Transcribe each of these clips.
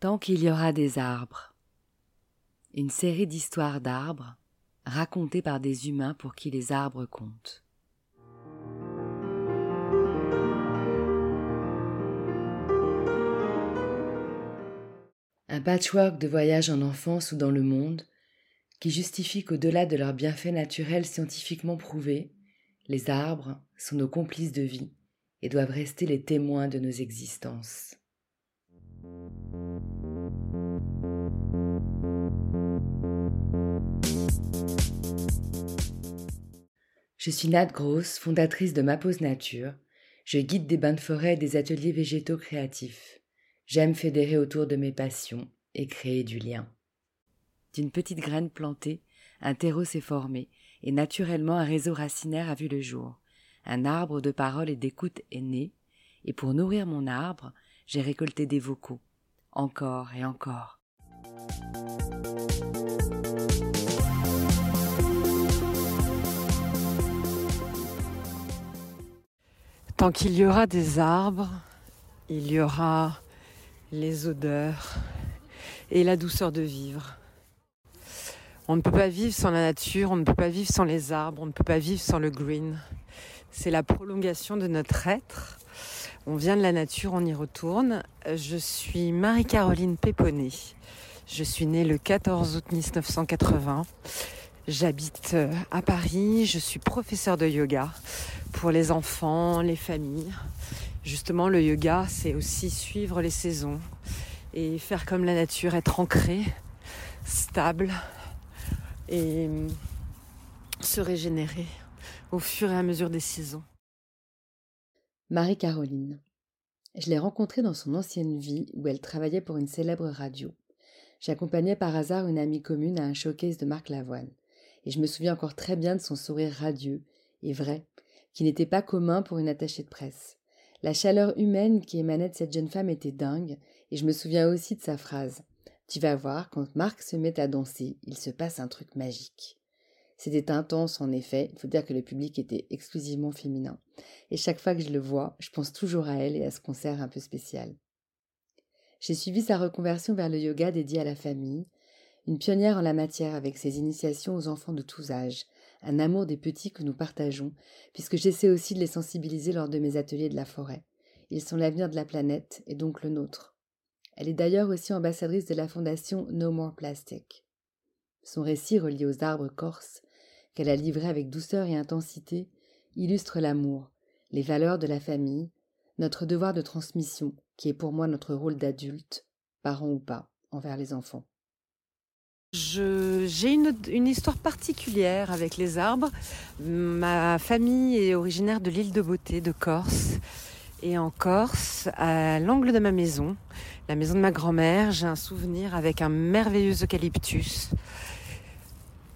Tant qu'il y aura des arbres. Une série d'histoires d'arbres racontées par des humains pour qui les arbres comptent. Un patchwork de voyages en enfance ou dans le monde qui justifie qu'au-delà de leurs bienfaits naturels scientifiquement prouvés, les arbres sont nos complices de vie et doivent rester les témoins de nos existences. Je suis Nat Gross, fondatrice de Ma Pause Nature. Je guide des bains de forêt et des ateliers végétaux créatifs. J'aime fédérer autour de mes passions et créer du lien. D'une petite graine plantée, un terreau s'est formé, et naturellement un réseau racinaire a vu le jour. Un arbre de parole et d'écoute est né, et pour nourrir mon arbre, j'ai récolté des vocaux, encore et encore. Tant qu'il y aura des arbres, il y aura les odeurs et la douceur de vivre. On ne peut pas vivre sans la nature, on ne peut pas vivre sans les arbres, on ne peut pas vivre sans le green. C'est la prolongation de notre être. On vient de la nature, on y retourne. Je suis Marie-Caroline Péponnet. Je suis née le 14 août 1980. J'habite euh, à Paris, je suis professeure de yoga pour les enfants, les familles. Justement, le yoga, c'est aussi suivre les saisons et faire comme la nature, être ancré, stable, et hum, se régénérer au fur et à mesure des saisons. Marie-Caroline. Je l'ai rencontrée dans son ancienne vie où elle travaillait pour une célèbre radio. J'accompagnais par hasard une amie commune à un showcase de Marc Lavoine. Et je me souviens encore très bien de son sourire radieux et vrai, qui n'était pas commun pour une attachée de presse. La chaleur humaine qui émanait de cette jeune femme était dingue, et je me souviens aussi de sa phrase. Tu vas voir, quand Marc se met à danser, il se passe un truc magique. C'était intense en effet, il faut dire que le public était exclusivement féminin. Et chaque fois que je le vois, je pense toujours à elle et à ce concert un peu spécial. J'ai suivi sa reconversion vers le yoga dédié à la famille, une pionnière en la matière avec ses initiations aux enfants de tous âges, un amour des petits que nous partageons, puisque j'essaie aussi de les sensibiliser lors de mes ateliers de la forêt. Ils sont l'avenir de la planète et donc le nôtre. Elle est d'ailleurs aussi ambassadrice de la fondation No More Plastic. Son récit relié aux arbres corses, qu'elle a livré avec douceur et intensité, illustre l'amour, les valeurs de la famille, notre devoir de transmission, qui est pour moi notre rôle d'adulte, parents ou pas, envers les enfants. J'ai une, histoire particulière avec les arbres. Ma famille est originaire de l'île de Beauté, de Corse. Et en Corse, à l'angle de ma maison, la maison de ma grand-mère, j'ai un souvenir avec un merveilleux eucalyptus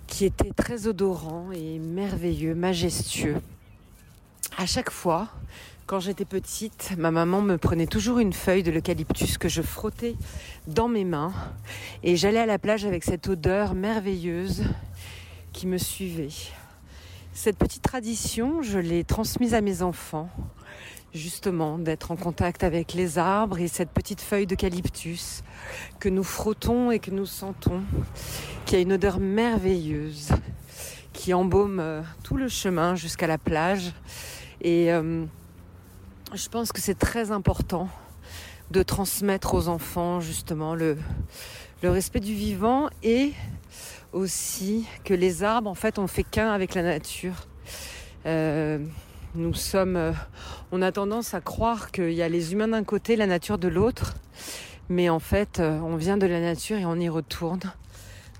qui était très odorant et merveilleux, majestueux. À chaque fois, quand j'étais petite, ma maman me prenait toujours une feuille de l'eucalyptus que je frottais dans mes mains et j'allais à la plage avec cette odeur merveilleuse qui me suivait. Cette petite tradition, je l'ai transmise à mes enfants justement d'être en contact avec les arbres et cette petite feuille d'eucalyptus que nous frottons et que nous sentons, qui a une odeur merveilleuse, qui embaume tout le chemin jusqu'à la plage. Et euh, je pense que c'est très important de transmettre aux enfants justement le, respect du vivant et aussi que les arbres en fait on fait qu'un avec la nature. Euh, nous sommes, euh, on a tendance à croire qu'il y a les humains d'un côté, la nature de l'autre, mais en fait, euh, on vient de la nature et on y retourne.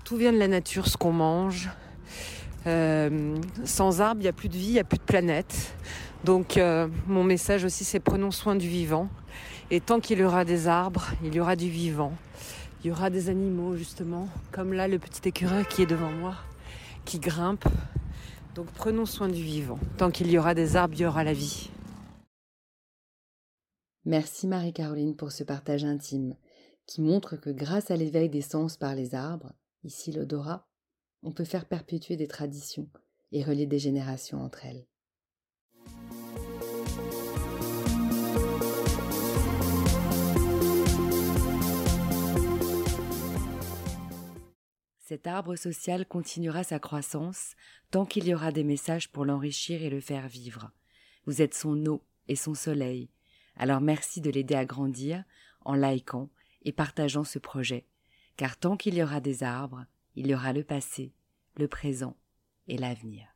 Tout vient de la nature, ce qu'on mange. Euh, sans arbres, il n'y a plus de vie, il n'y a plus de planète. Donc, mon message aussi, c'est prenons soin du vivant. Et tant qu'il y aura des arbres, il y aura du vivant. Il y aura des animaux, justement, comme là, le petit écureuil qui est devant moi, qui grimpe donc prenons soin du vivant. Tant qu'il y aura des arbres, il y aura la vie. Merci Marie-Caroline pour ce partage intime qui montre que grâce à l'éveil des sens par les arbres, ici l'odorat, on peut faire perpétuer des traditions et relier des générations entre elles. Cet arbre social continuera sa croissance tant qu'il y aura des messages pour l'enrichir et le faire vivre. Vous êtes son eau et son soleil. Alors merci de l'aider à grandir en likant et partageant ce projet. Car tant qu'il y aura des arbres, il y aura le passé, le présent et l'avenir.